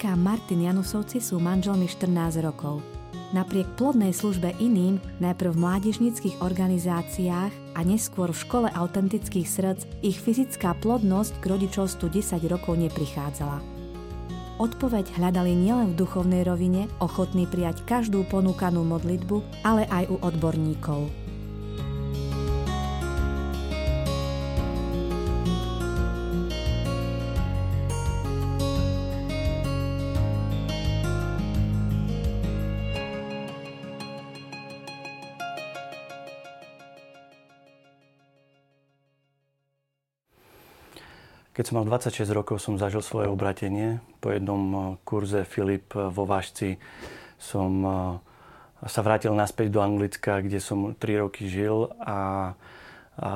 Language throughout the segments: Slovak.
Veronika a Martin Janusovci sú manželmi 14 rokov. Napriek plodnej službe iným, najprv v mládežnických organizáciách a neskôr v škole autentických srdc, ich fyzická plodnosť k rodičovstvu 10 rokov neprichádzala. Odpoveď hľadali nielen v duchovnej rovine, ochotní prijať každú ponúkanú modlitbu, ale aj u odborníkov. Keď som mal 26 rokov, som zažil svoje obratenie. Po jednom eh, kurze Filip eh, vo Vážci som eh, sa vrátil naspäť do Anglicka, kde som 3 roky žil a, a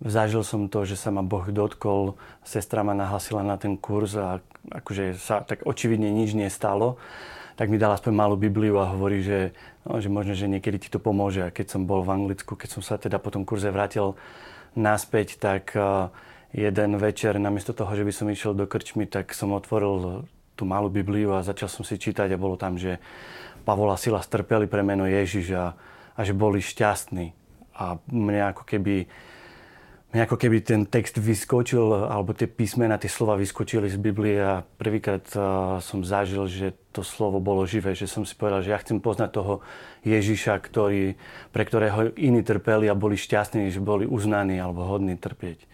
zažil som to, že sa ma Boh dotkol. Sestra ma nahlasila na ten kurz a akože sa tak očividne nič nestalo tak mi dal aspoň malú Bibliu a hovorí, že, no, že možno, že niekedy ti to pomôže. A keď som bol v Anglicku, keď som sa teda po tom kurze vrátil naspäť, tak uh, jeden večer, namiesto toho, že by som išiel do krčmy, tak som otvoril tú malú Bibliu a začal som si čítať a bolo tam, že Pavol a Sila strpeli pre meno Ježiš a, a že boli šťastní. A mne ako keby mne ako keby ten text vyskočil, alebo tie písmena, tie slova vyskočili z Biblie a prvýkrát som zažil, že to slovo bolo živé, že som si povedal, že ja chcem poznať toho Ježiša, ktorý, pre ktorého iní trpeli a boli šťastní, že boli uznaní alebo hodní trpieť.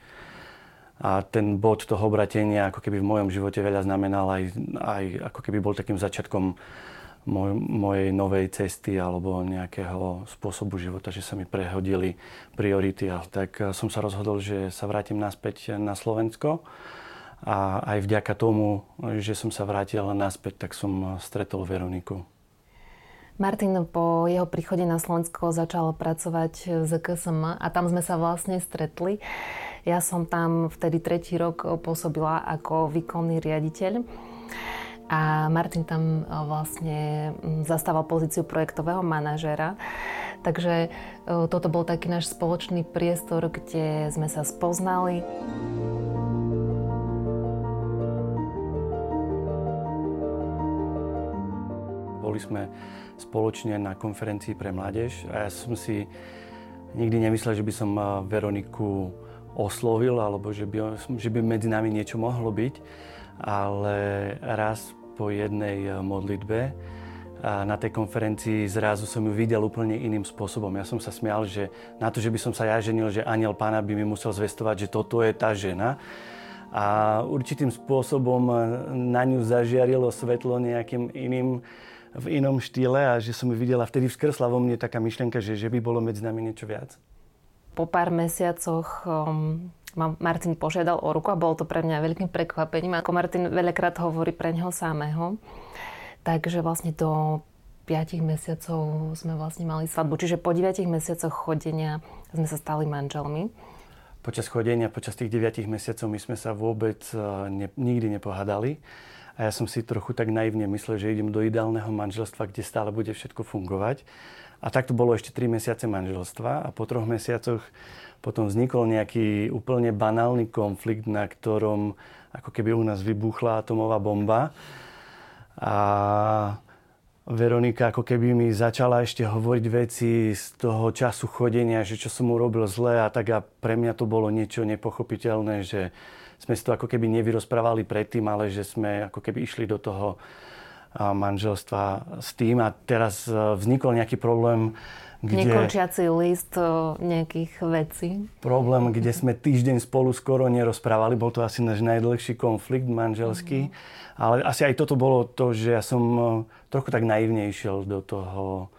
A ten bod toho obratenia ako keby v mojom živote veľa znamenal aj, aj ako keby bol takým začiatkom moj, mojej novej cesty alebo nejakého spôsobu života, že sa mi prehodili priority. A tak som sa rozhodol, že sa vrátim naspäť na Slovensko. A aj vďaka tomu, že som sa vrátil naspäť, tak som stretol Veroniku. Martin po jeho príchode na Slovensko začal pracovať z KSM a tam sme sa vlastne stretli. Ja som tam vtedy tretí rok pôsobila ako výkonný riaditeľ. A Martin tam e, vlastne zastával pozíciu projektového manažera. Takže e, toto bol taký náš spoločný priestor, kde sme sa spoznali. Boli sme spoločne na konferencii pre mládež a ja som si nikdy nemyslel, že by som Veroniku oslovil alebo že by, že by medzi nami niečo mohlo byť, ale raz po jednej modlitbe a na tej konferencii zrazu som ju videl úplne iným spôsobom. Ja som sa smial, že na to, že by som sa ja ženil, že aniel pána by mi musel zvestovať, že toto je tá žena. A určitým spôsobom na ňu zažiarilo svetlo nejakým iným v inom štýle a že som ju videla, vtedy vskrsla vo mne taká myšlienka, že, že by bolo medzi nami niečo viac. Po pár mesiacoch um, ma Martin požiadal o ruku a bolo to pre mňa veľkým prekvapením. Ako Martin veľakrát hovorí pre neho samého. Takže vlastne do 5 mesiacov sme vlastne mali svadbu. Čiže po 9 mesiacoch chodenia sme sa stali manželmi. Počas chodenia, počas tých 9 mesiacov my sme sa vôbec uh, ne, nikdy nepohádali. A ja som si trochu tak naivne myslel, že idem do ideálneho manželstva, kde stále bude všetko fungovať. A tak to bolo ešte 3 mesiace manželstva a po troch mesiacoch potom vznikol nejaký úplne banálny konflikt, na ktorom ako keby u nás vybuchla atomová bomba. A Veronika ako keby mi začala ešte hovoriť veci z toho času chodenia, že čo som urobil zle a tak a pre mňa to bolo niečo nepochopiteľné, že sme si to ako keby nevyrozprávali predtým, ale že sme ako keby išli do toho manželstva s tým a teraz e, vznikol nejaký problém, kde... Nekončiaci list nejakých vecí. Problém, kde sme týždeň spolu skoro nerozprávali. Bol to asi náš najdlhší konflikt manželský. Mm. Ale asi aj toto bolo to, že ja som e, trochu tak naivne išiel do toho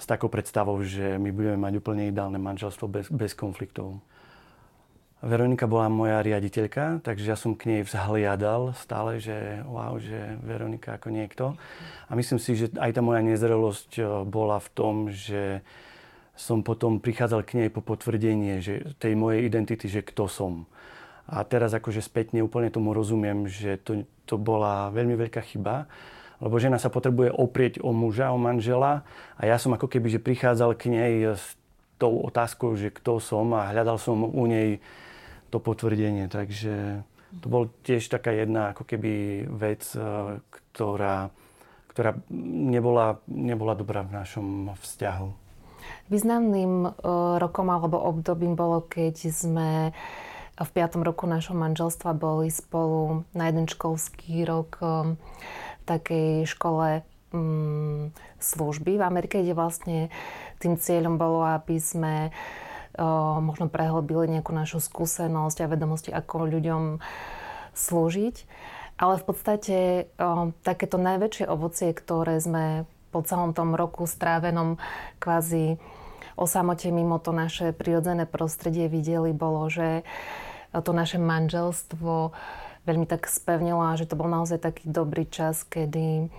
s takou predstavou, že my budeme mať úplne ideálne manželstvo bez, bez konfliktov. Veronika bola moja riaditeľka, takže ja som k nej vzhliadal stále, že wow, že Veronika ako niekto. A myslím si, že aj tá moja nezrelosť eh, bola v tom, že som potom prichádzal k nej po potvrdenie že tej mojej identity, že kto som. A teraz akože spätne úplne tomu rozumiem, že to, to bola veľmi veľká chyba, lebo žena sa potrebuje oprieť o muža, o manžela a ja som ako keby, že prichádzal k nej s tou otázkou, že kto som a hľadal som u nej to potvrdenie. Takže To bol tiež taká jedna ako keby vec, e, ktorá, ktorá nebola, nebola dobrá v našom vzťahu. Významným rokom alebo obdobím bolo, keď sme v piatom roku našho manželstva boli spolu na jeden školský rok v takej škole mm, služby v Amerike, kde vlastne tým cieľom bolo, aby sme možno prehlbili nejakú našu skúsenosť a vedomosti, ako ľuďom slúžiť. Ale v podstate takéto najväčšie ovocie, ktoré sme po celom tom roku strávenom kvázi o samote mimo to naše prirodzené prostredie videli, bolo, že to naše manželstvo veľmi tak spevnilo a že to bol naozaj taký dobrý čas, kedy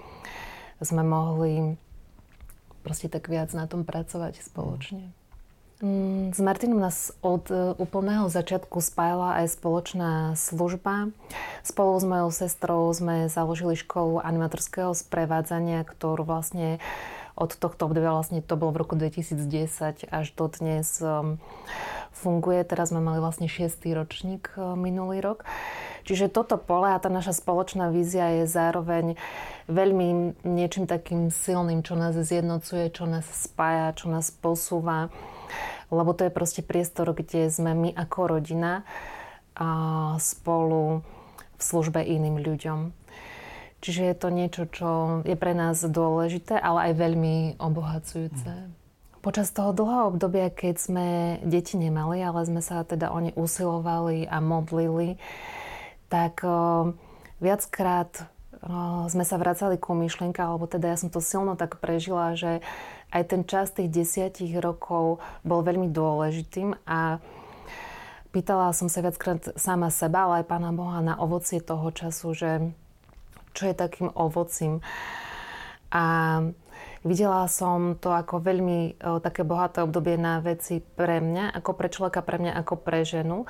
sme mohli proste tak viac na tom pracovať spoločne. Mm, s Martinom nás od e, úplného začiatku spájala aj spoločná služba. Spolu s mojou sestrou sme založili školu animatorského sprevádzania, ktorú vlastne od tohto obdobia, vlastne to bolo v roku 2010 až do dnes um, funguje. Teraz sme mali vlastne 6. ročník uh, minulý rok. Čiže toto pole a tá naša spoločná vízia je zároveň veľmi niečím takým silným, čo nás zjednocuje, čo nás spája, čo nás posúva. Lebo to je proste priestor, kde sme my ako rodina a spolu v službe iným ľuďom. Čiže je to niečo, čo je pre nás dôležité, ale aj veľmi obohacujúce. Počas toho dlhého obdobia, keď sme deti nemali, ale sme sa teda o ne usilovali a modlili, tak o, viackrát o, sme sa vracali ku myšlienka, alebo teda ja som to silno tak prežila, že aj ten čas tých desiatich rokov bol veľmi dôležitým a pýtala som sa viackrát sama seba, ale aj Pána Boha na ovocie toho času, že čo je takým ovocím. A videla som to ako veľmi o, také bohaté obdobie na veci pre mňa, ako pre človeka, pre mňa, ako pre ženu.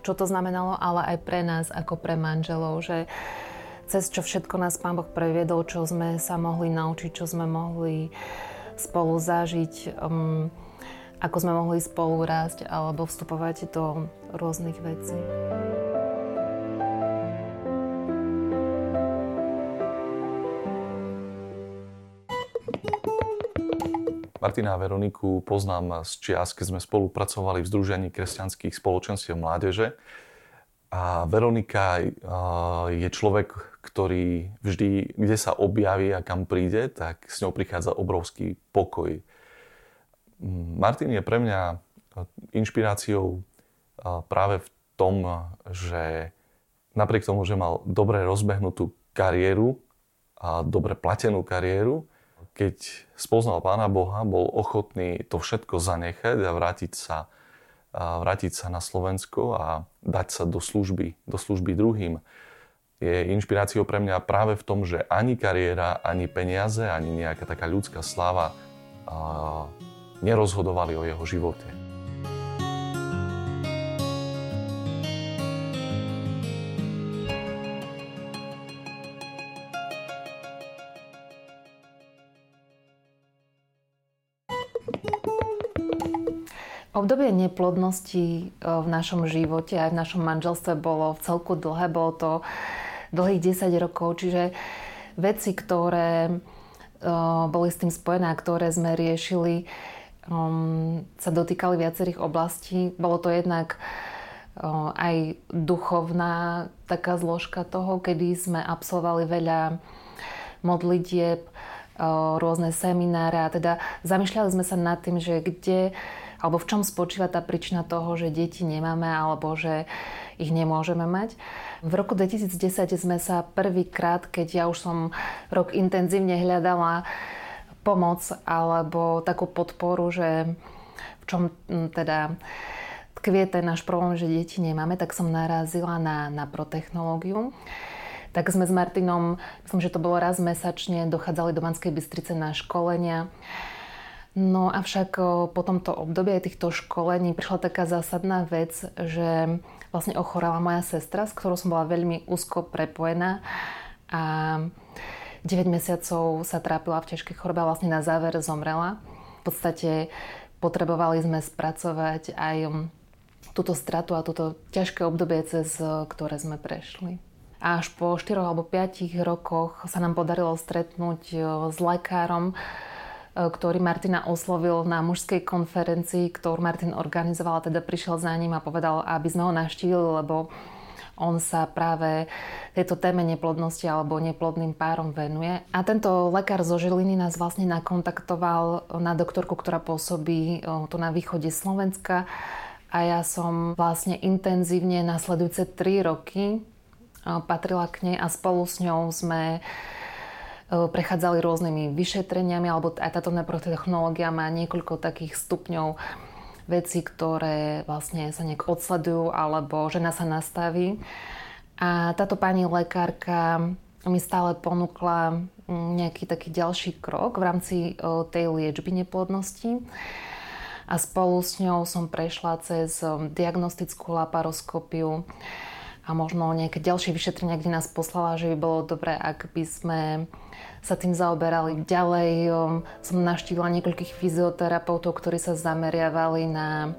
Čo to znamenalo, ale aj pre nás, ako pre manželov, že cez čo všetko nás Pán Boh previedol, čo sme sa mohli naučiť, čo sme mohli spolu zažiť, um, ako sme mohli spolu rásť alebo vstupovať do rôznych vecí. Martina a Veroniku poznám z čias, keď sme spolupracovali v Združení kresťanských spoločenstiev mládeže. A Veronika je človek, ktorý vždy, kde sa objaví a kam príde, tak s ňou prichádza obrovský pokoj. Martin je pre mňa inšpiráciou práve v tom, že napriek tomu, že mal dobre rozbehnutú kariéru a dobre platenú kariéru, keď spoznal Pána Boha, bol ochotný to všetko zanechať a vrátiť sa, a vrátiť sa na Slovensko a dať sa do služby, do služby druhým. Je inšpiráciou pre mňa práve v tom, že ani kariéra, ani peniaze, ani nejaká taká ľudská sláva nerozhodovali o jeho živote. Obdobie neplodnosti e, v našom živote aj v našom manželstve bolo v celku dlhé, bolo to dlhých 10 rokov, čiže veci, ktoré e, boli s tým spojené a ktoré sme riešili, um, sa dotýkali viacerých oblastí. Bolo to jednak uh, aj duchovná taká zložka toho, kedy sme absolvovali veľa modlitieb, rôzne semináre a teda zamýšľali sme sa nad tým, že kde alebo v čom spočíva tá príčina toho, že deti nemáme alebo že ich nemôžeme mať. V roku 2010 sme sa prvýkrát, keď ja už som rok intenzívne hľadala pomoc alebo takú podporu, že v čom teda tkvie ten náš problém, že deti nemáme, tak som narazila na, na protechnológiu. Tak sme s Martinom, myslím, že to bolo raz mesačne, dochádzali do Banskej Bystrice na školenia No avšak po tomto období týchto školení prišla taká zásadná vec, že vlastne ochorela moja sestra, s ktorou som bola veľmi úzko prepojená a 9 mesiacov sa trápila v ťažkej chorobe a vlastne na záver zomrela. V podstate potrebovali sme spracovať aj túto stratu a toto ťažké obdobie, cez ktoré sme prešli. A až po 4 alebo 5 rokoch sa nám podarilo stretnúť s lekárom, ktorý Martina oslovil na mužskej konferencii, ktorú Martin organizoval, teda prišiel za ním a povedal, aby sme ho naštívili, lebo on sa práve tejto téme neplodnosti alebo neplodným párom venuje. A tento lekár zo Žiliny nás vlastne nakontaktoval na doktorku, ktorá pôsobí tu na východe Slovenska. A ja som vlastne intenzívne nasledujúce 3 roky patrila k nej a spolu s ňou sme prechádzali rôznymi vyšetreniami, alebo aj táto technológia má niekoľko takých stupňov veci, ktoré vlastne sa nejak odsledujú alebo žena sa nastaví. A táto pani lekárka mi stále ponúkla mm, nejaký taký ďalší krok v rámci tej liečby neplodnosti. A spolu s ňou som prešla cez diagnostickú laparoskopiu a možno nejaké ďalšie vyšetrenia, kde nás poslala, že by bolo dobré, ak by sme sa tým zaoberali. Ďalej um, som naštívila niekoľkých fyzioterapeutov, ktorí sa zameriavali na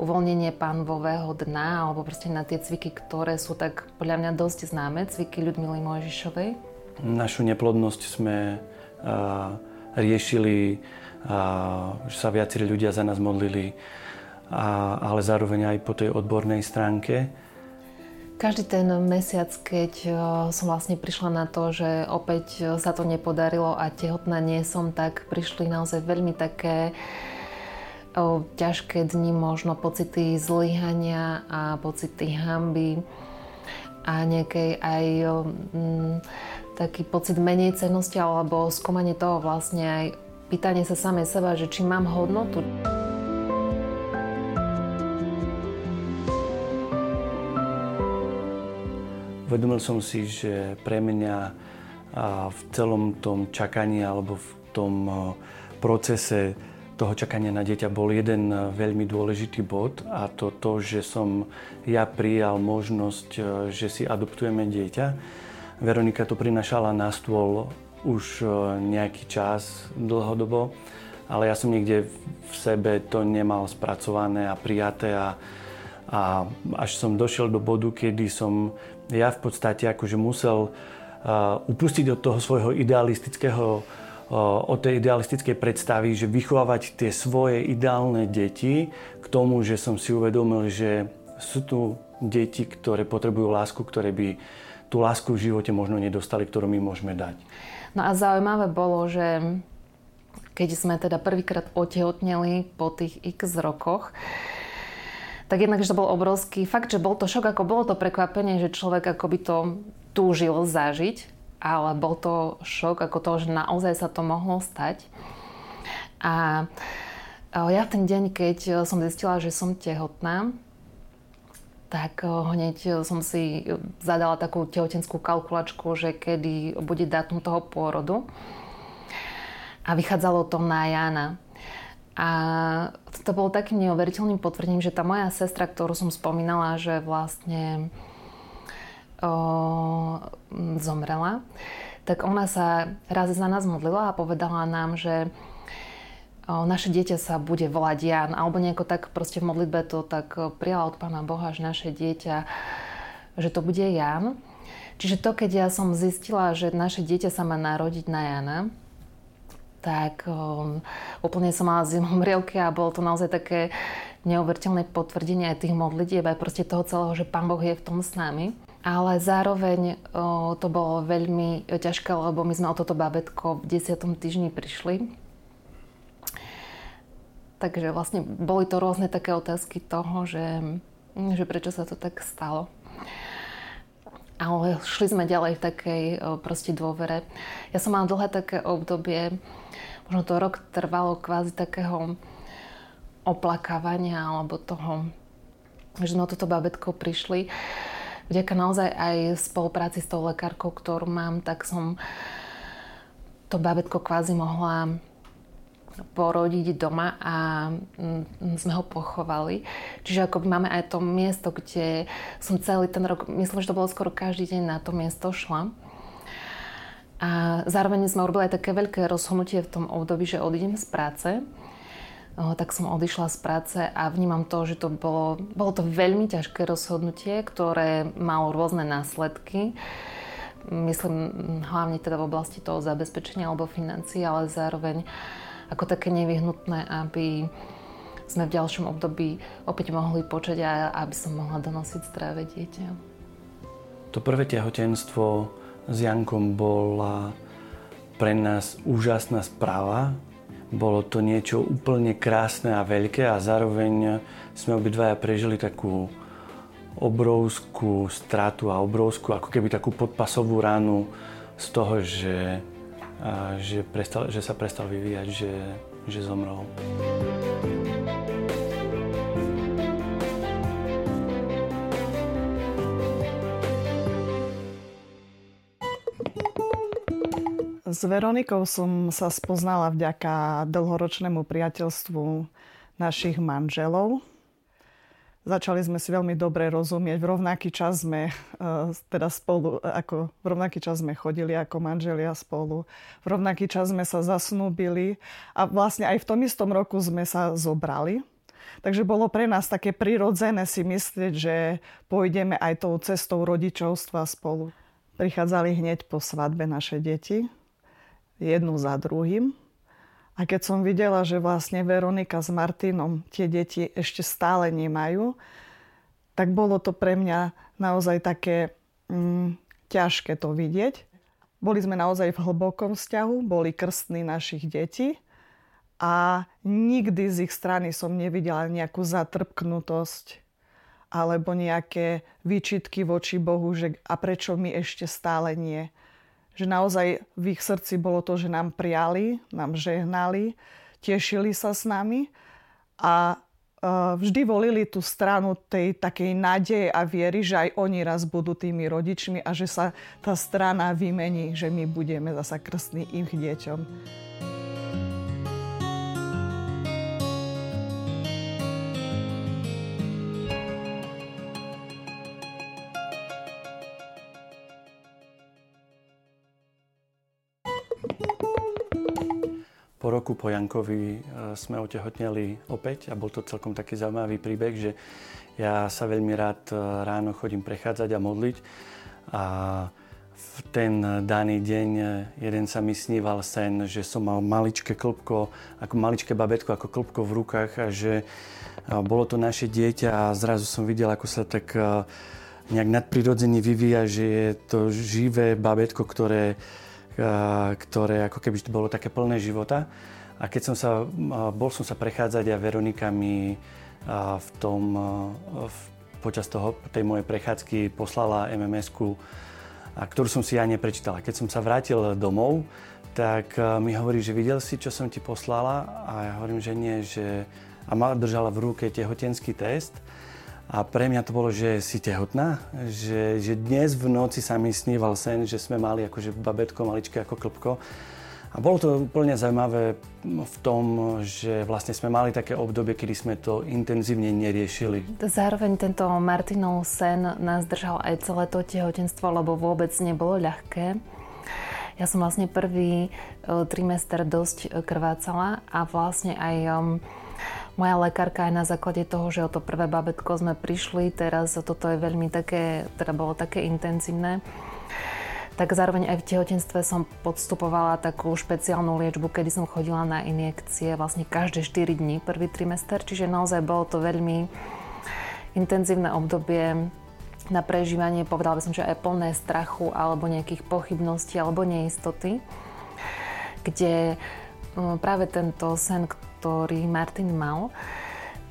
uvoľnenie pánvového dna alebo proste na tie cviky, ktoré sú tak podľa mňa dosť známe, cviky Ľudmily Mojžišovej. Našu neplodnosť sme uh, riešili, uh, že sa viacerí ľudia za nás modlili, a, ale zároveň aj po tej odbornej stránke. Každý ten mesiac, keď e, som vlastne prišla na to, že opäť e, sa to nepodarilo a tehotná nie som, tak prišli naozaj veľmi také o, e, ťažké dni, možno pocity zlyhania a pocity hamby a nejakej aj m, taký pocit menej cenosti alebo skúmanie toho vlastne aj pýtanie sa samej seba, že či mám hodnotu. Uvedomil som si, že pre mňa v celom tom čakaní alebo v tom procese toho čakania na dieťa bol jeden veľmi dôležitý bod a to to, že som ja prijal možnosť, že si adoptujeme dieťa. Veronika to prinašala na stôl už nejaký čas dlhodobo, ale ja som niekde v sebe to nemal spracované a prijaté a, a až som došiel do bodu, kedy som ja v podstate akože musel upustiť od toho svojho idealistického od tej idealistickej predstavy, že vychovávať tie svoje ideálne deti k tomu, že som si uvedomil, že sú tu deti, ktoré potrebujú lásku, ktoré by tú lásku v živote možno nedostali, ktorú my môžeme dať. No a zaujímavé bolo, že keď sme teda prvýkrát otehotneli po tých x rokoch, tak jednak, že to bol obrovský fakt, že bol to šok, ako bolo to prekvapenie, že človek ako by to túžil zažiť, ale bol to šok ako to, že naozaj sa to mohlo stať. A ja ten deň, keď som zistila, že som tehotná, tak hneď som si zadala takú tehotenskú kalkulačku, že kedy bude dátum toho pôrodu. A vychádzalo to na Jana. A to bolo takým neuveriteľným potvrdením, že tá moja sestra, ktorú som spomínala, že vlastne o, zomrela, tak ona sa raz za nás modlila a povedala nám, že o, naše dieťa sa bude volať Jan, alebo nejako tak proste v modlitbe to tak prijala od Pána Boha, že naše dieťa, že to bude Jan. Čiže to, keď ja som zistila, že naše dieťa sa má narodiť na Jana, tak um, úplne som mala zimomrievky a bolo to naozaj také neuveriteľné potvrdenie aj tých modlitieb, aj proste toho celého, že Pán Boh je v tom s nami. Ale zároveň o, to bolo veľmi ťažké, lebo my sme o toto babetko v 10. týždni prišli. Takže vlastne boli to rôzne také otázky toho, že, že prečo sa to tak stalo. Ale šli sme ďalej v takej proste dôvere. Ja som mala dlhé také obdobie, možno to rok trvalo kvázi takého oplakávania alebo toho, že sme o toto babetko prišli. Vďaka naozaj aj spolupráci s tou lekárkou, ktorú mám, tak som to babetko kvázi mohla porodiť doma a mm, sme ho pochovali. Čiže ako máme aj to miesto, kde som celý ten rok, myslím, že to bolo skoro každý deň na to miesto šla. A zároveň sme urobili aj také veľké rozhodnutie v tom období, že odídem z práce. tak som odišla z práce a vnímam to, že to bolo, bolo to veľmi ťažké rozhodnutie, ktoré malo rôzne následky. Myslím hlavne teda v oblasti toho zabezpečenia alebo financií, ale zároveň ako také nevyhnutné, aby sme v ďalšom období opäť mohli počať a aby som mohla donosiť zdravé dieťa. To prvé tehotenstvo s Jankom bola pre nás úžasná správa. Bolo to niečo úplne krásne a veľké a zároveň sme obidvaja prežili takú obrovskú stratu a obrovskú, ako keby takú podpasovú ránu z toho, že, že, prestal, že sa prestal vyvíjať, že, že zomrel. S Veronikou som sa spoznala vďaka dlhoročnému priateľstvu našich manželov. Začali sme si veľmi dobre rozumieť. V rovnaký čas sme e, teda spolu, ako v rovnaký čas sme chodili ako manželia spolu. V rovnaký čas sme sa zasnúbili a vlastne aj v tom istom roku sme sa zobrali. Takže bolo pre nás také prirodzené si myslieť, že pôjdeme aj tou cestou rodičovstva spolu. Prichádzali hneď po svadbe naše deti jednu za druhým. A keď som videla, že vlastne Veronika s Martinom tie deti ešte stále nemajú, tak bolo to pre mňa naozaj také mm, ťažké to vidieť. Boli sme naozaj v hlbokom vzťahu, boli krstní našich detí a nikdy z ich strany som nevidela nejakú zatrpknutosť alebo nejaké výčitky voči Bohu, že a prečo my ešte stále nie že naozaj v ich srdci bolo to, že nám prijali, nám žehnali, tešili sa s nami a e, vždy volili tú stranu tej takej nádeje a viery, že aj oni raz budú tými rodičmi a že sa tá strana vymení, že my budeme zasa krstní ich deťom. Roku po Jankovi e, sme otehotneli opäť a bol to celkom taký zaujímavý príbeh, že ja sa veľmi rád e, ráno chodím prechádzať a modliť a v ten daný deň e, jeden sa mi sníval sen, že som mal maličké klbko, ako maličké babetko, ako klbko v rukách a že bolo to naše dieťa a zrazu som videl, ako sa tak nejak nadprirodzene vyvíja, že je to živé babetko, ktoré ktoré ako keby bolo také plné života. A keď som sa, bol som sa prechádzať a Veronika mi v tom, v, počas toho, tej mojej prechádzky poslala MMS-ku, ktorú som si ja neprečítala. Keď som sa vrátil domov, tak mi hovorí, že videl si, čo som ti poslala a ja hovorím, že nie, že a ma držala v ruke tehotenský test a pre mňa to bolo, že si tehotná, že, že dnes v noci sa mi sníval sen, že sme mali akože babetko maličké ako klpko. A bolo to úplne zaujímavé v tom, že vlastne sme mali také obdobie, kedy sme to intenzívne neriešili. Zároveň tento Martinov sen nás držal aj celé to tehotenstvo, lebo vôbec nebolo ľahké. Ja som vlastne prvý e, trimester dosť krvácala a vlastne aj moja lekárka aj na základe toho, že o to prvé babetko sme prišli, teraz toto je veľmi také, teda bolo také intenzívne, tak zároveň aj v tehotenstve som podstupovala takú špeciálnu liečbu, kedy som chodila na injekcie vlastne každé 4 dní, prvý trimester, čiže naozaj bolo to veľmi intenzívne obdobie na prežívanie, povedala by som, že aj plné strachu alebo nejakých pochybností alebo neistoty, kde mm, práve tento sen, ktorý Martin mal,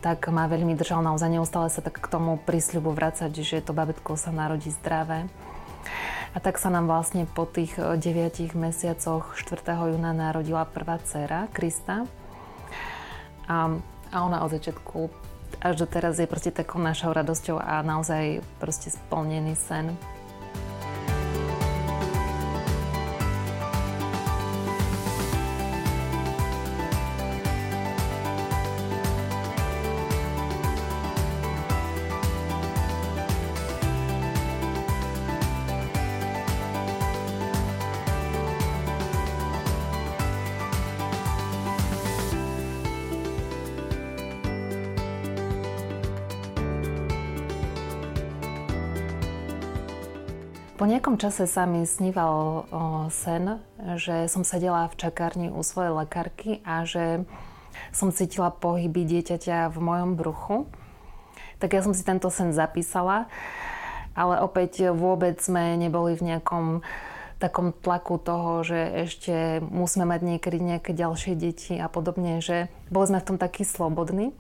tak ma veľmi držal naozaj neustále sa tak k tomu prísľubu vracať, že to babetko sa narodí zdravé. A tak sa nám vlastne po tých 9 eh, mesiacoch 4. júna narodila prvá dcera, Krista. A, a ona od začiatku až do teraz je proste takou našou radosťou a naozaj proste splnený sen. čase sa mi sníval sen, že som sedela v čakárni u svojej lekárky a že som cítila pohyby dieťaťa v mojom bruchu. Tak ja som si tento sen zapísala, ale opäť vôbec sme neboli v nejakom takom tlaku toho, že ešte musíme mať niekedy nejaké ďalšie deti a podobne, že boli sme v tom takí slobodní.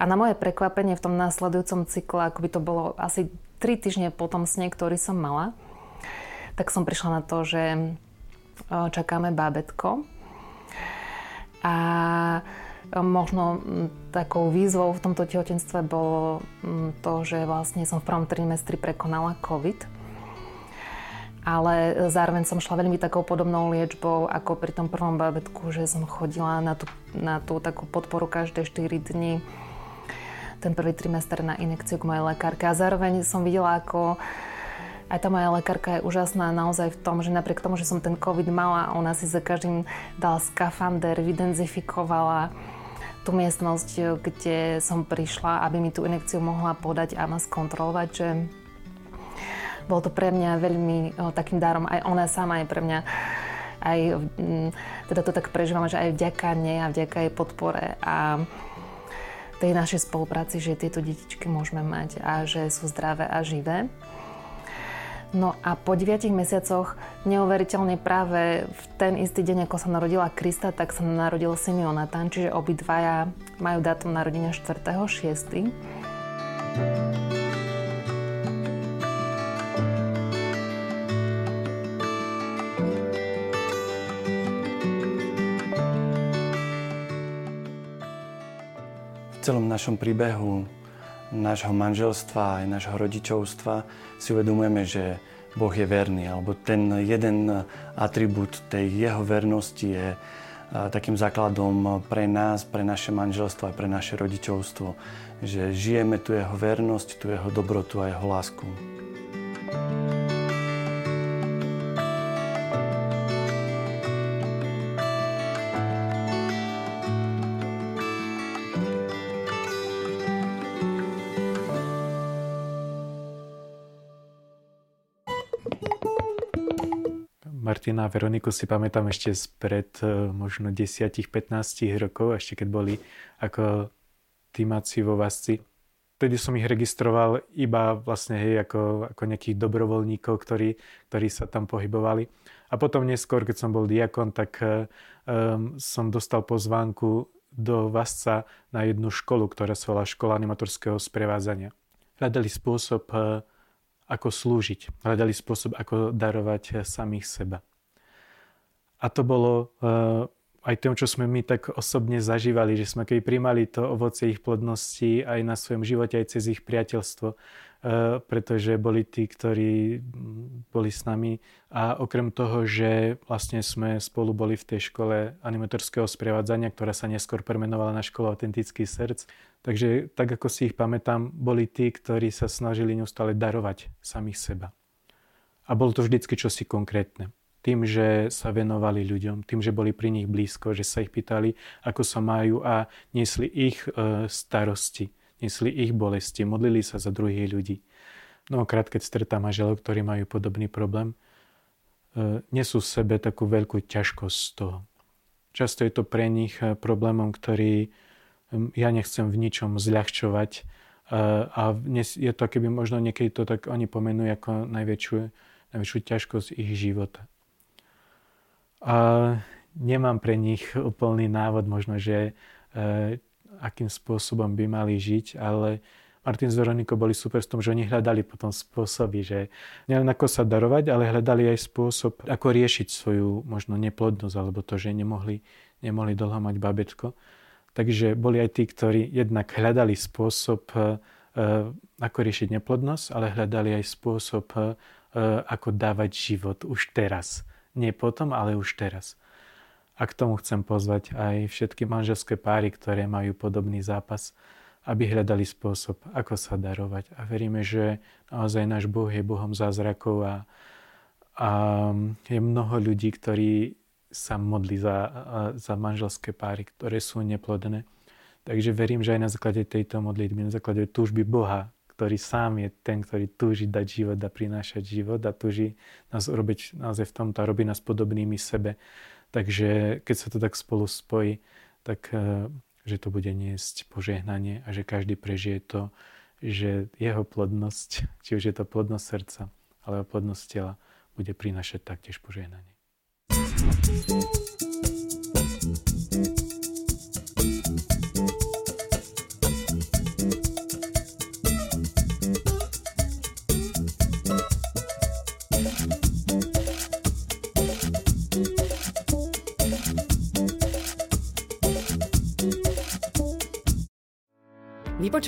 A na moje prekvapenie v tom následujúcom cykle, ako by to bolo asi 3 týždne po tom sne, ktorý som mala, tak som prišla na to, že čakáme bábetko. A možno takou výzvou v tomto tehotenstve bolo to, že vlastne som v prvom trimestri prekonala COVID. Ale zároveň som šla veľmi takou podobnou liečbou ako pri tom prvom bábetku, že som chodila na tú, na tú takú podporu každé 4 dni ten prvý trimester na inekciu k mojej lekárke. A zároveň som videla, ako aj tá moja lekárka je úžasná naozaj v tom, že napriek tomu, že som ten COVID mala, ona si za každým dala skafander, vydenzifikovala tú miestnosť, kde som prišla, aby mi tú inekciu mohla podať a ma skontrolovať, že bol to pre mňa veľmi o, takým darom. Aj ona sama je pre mňa aj, teda to tak prežívam, že aj vďaka nej a vďaka jej podpore a tej našej spolupráci, že tieto detičky môžeme mať a že sú zdravé a živé. No a po 9 mesiacoch neuveriteľne práve v ten istý deň, ako sa narodila Krista, tak sa narodil syn Jonathan, čiže obidvaja majú dátum narodenia 4.6. celom našom príbehu nášho manželstva aj nášho rodičovstva si uvedomujeme, že Boh je verný, alebo ten jeden atribút tej jeho vernosti je takým základom pre nás, pre naše manželstvo a pre naše rodičovstvo, že žijeme tu jeho vernosť, tu jeho dobrotu a jeho lásku. Martina a Veroniku si pamätám ešte spred e, možno 10-15 rokov, ešte keď boli ako týmaci vo Vasci. Vtedy som ich registroval iba vlastne hej, ako, ako nejakých dobrovoľníkov, ktorí, ktorí sa tam pohybovali. A potom neskôr, keď som bol diakon, tak um, som dostal pozvánku do Vasca na jednu školu, ktorá sa volá Škola animatorského sprevádzania. Hľadali spôsob uh, ako slúžiť. Hľadali spôsob, ako darovať samých seba. A to bolo uh, aj tým, čo sme my tak osobne zažívali, že sme keby primali to ovocie ich plodnosti aj na svojom živote, aj cez ich priateľstvo, uh, pretože boli tí, ktorí boli s nami. A okrem toho, že vlastne sme spolu boli v tej škole animatorského sprevádzania, ktorá sa neskôr premenovala na školu autentický srdc, Takže tak ako si ich pamätám, boli tí, ktorí sa snažili neustále darovať samých seba. A bolo to vždycky čosi konkrétne. Tým, že sa venovali ľuďom, tým, že boli pri nich blízko, že sa ich pýtali, ako sa majú a niesli ich e, starosti, niesli ich bolesti, modlili sa za druhých ľudí. Mnohokrát, keď stretám manželov, ktorí majú podobný problém, e, nesú v sebe takú veľkú ťažkosť z toho. Často je to pre nich e, problémom, ktorý ja nechcem v ničom zľahčovať a je to keby možno niekedy to tak oni pomenujú ako najväčšiu, najväčšiu ťažkosť ich života. A nemám pre nich úplný návod možno, že e, akým spôsobom by mali žiť, ale Martin s Veronikou boli super v tom, že oni hľadali potom spôsoby, že nielen ako sa darovať, ale hľadali aj spôsob, ako riešiť svoju možno neplodnosť, alebo to, že nemohli, nemohli dlho mať babetko. Takže boli aj tí, ktorí jednak hľadali spôsob, e, e, ako riešiť neplodnosť, ale hľadali aj spôsob, e, ako dávať život už teraz. Nie potom, ale už teraz. A k tomu chcem pozvať aj všetky manželské páry, ktoré majú podobný zápas, aby hľadali spôsob, ako sa darovať. A veríme, že naozaj náš Boh je Bohom zázrakov a, a je mnoho ľudí, ktorí sa modlí za, za manželské páry, ktoré sú neplodné. Takže verím, že aj na základe tejto modlitby, na základe túžby Boha, ktorý sám je ten, ktorý túži dať život a prinášať život a túži nás urobiť naozaj v tomto a robí nás podobnými sebe. Takže keď sa to tak spolu spojí, tak e, že to bude niesť požehnanie a že každý prežije to, že jeho plodnosť, či už je to plodnosť srdca, alebo plodnosť tela, bude prinášať taktiež požehnanie.